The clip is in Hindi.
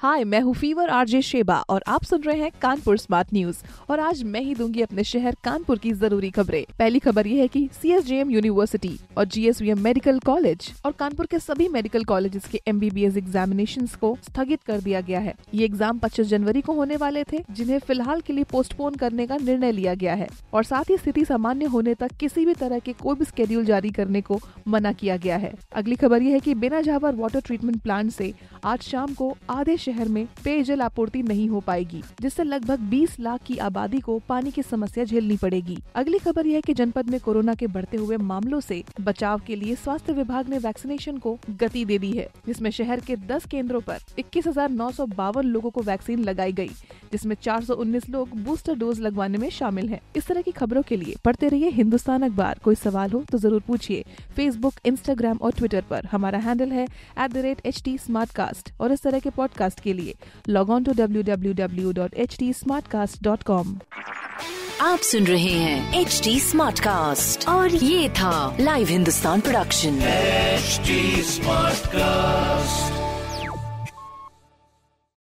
हाय, मैं हूँ फीवर आरजे शेबा और आप सुन रहे हैं कानपुर स्मार्ट न्यूज़। और आज मैं ही दूँगी अपने शहर कानपुर की ज़रूरी खबरें। पहली खबर ये है कि सी यूनिवर्सिटी और जीएसवीएम मेडिकल कॉलेज और कानपुर के सभी मेडिकल कॉलेजेस के एमबीबीएस एग्जामिनेशन को स्थगित कर दिया गया है। ये एग्ज़ाम 25 जनवरी को होने वाले थे, जिन्हें फ़िलहाल के लिए पोस्टपोन करने का निर्णय लिया गया है। और साथ ही स्थिति सामान्य होने तक किसी भी तरह के कोई भी स्केड्यूल जारी करने को मना किया गया है। अगली खबर ये है की बिना झावर वाटर ट्रीटमेंट प्लांट ऐसी आज शाम को आधे शहर में पेयजल आपूर्ति नहीं हो पाएगी, जिससे लगभग 20 लाख की आबादी को पानी की समस्या झेलनी पड़ेगी। अगली खबर यह है कि जनपद में कोरोना के बढ़ते हुए मामलों से बचाव के लिए स्वास्थ्य विभाग ने वैक्सीनेशन को गति दे दी है, जिसमें शहर के 10 केंद्रों पर इक्कीस लोगों को वैक्सीन लगाई गई। जिसमें 419 लोग बूस्टर डोज लगवाने में शामिल हैं। इस तरह की खबरों के लिए पढ़ते रहिए हिंदुस्तान अखबार कोई सवाल हो तो ज़रूर पूछिए फेसबुक इंस्टाग्राम और ट्विटर पर हमारा हैंडल है at the rate H T और इस तरह के पॉडकास्ट के लिए log on to W W W dot H T आप सुन रहे हैं एच डी स्मार्ट कास्ट और ये था live Hindustan production HD Smartcast.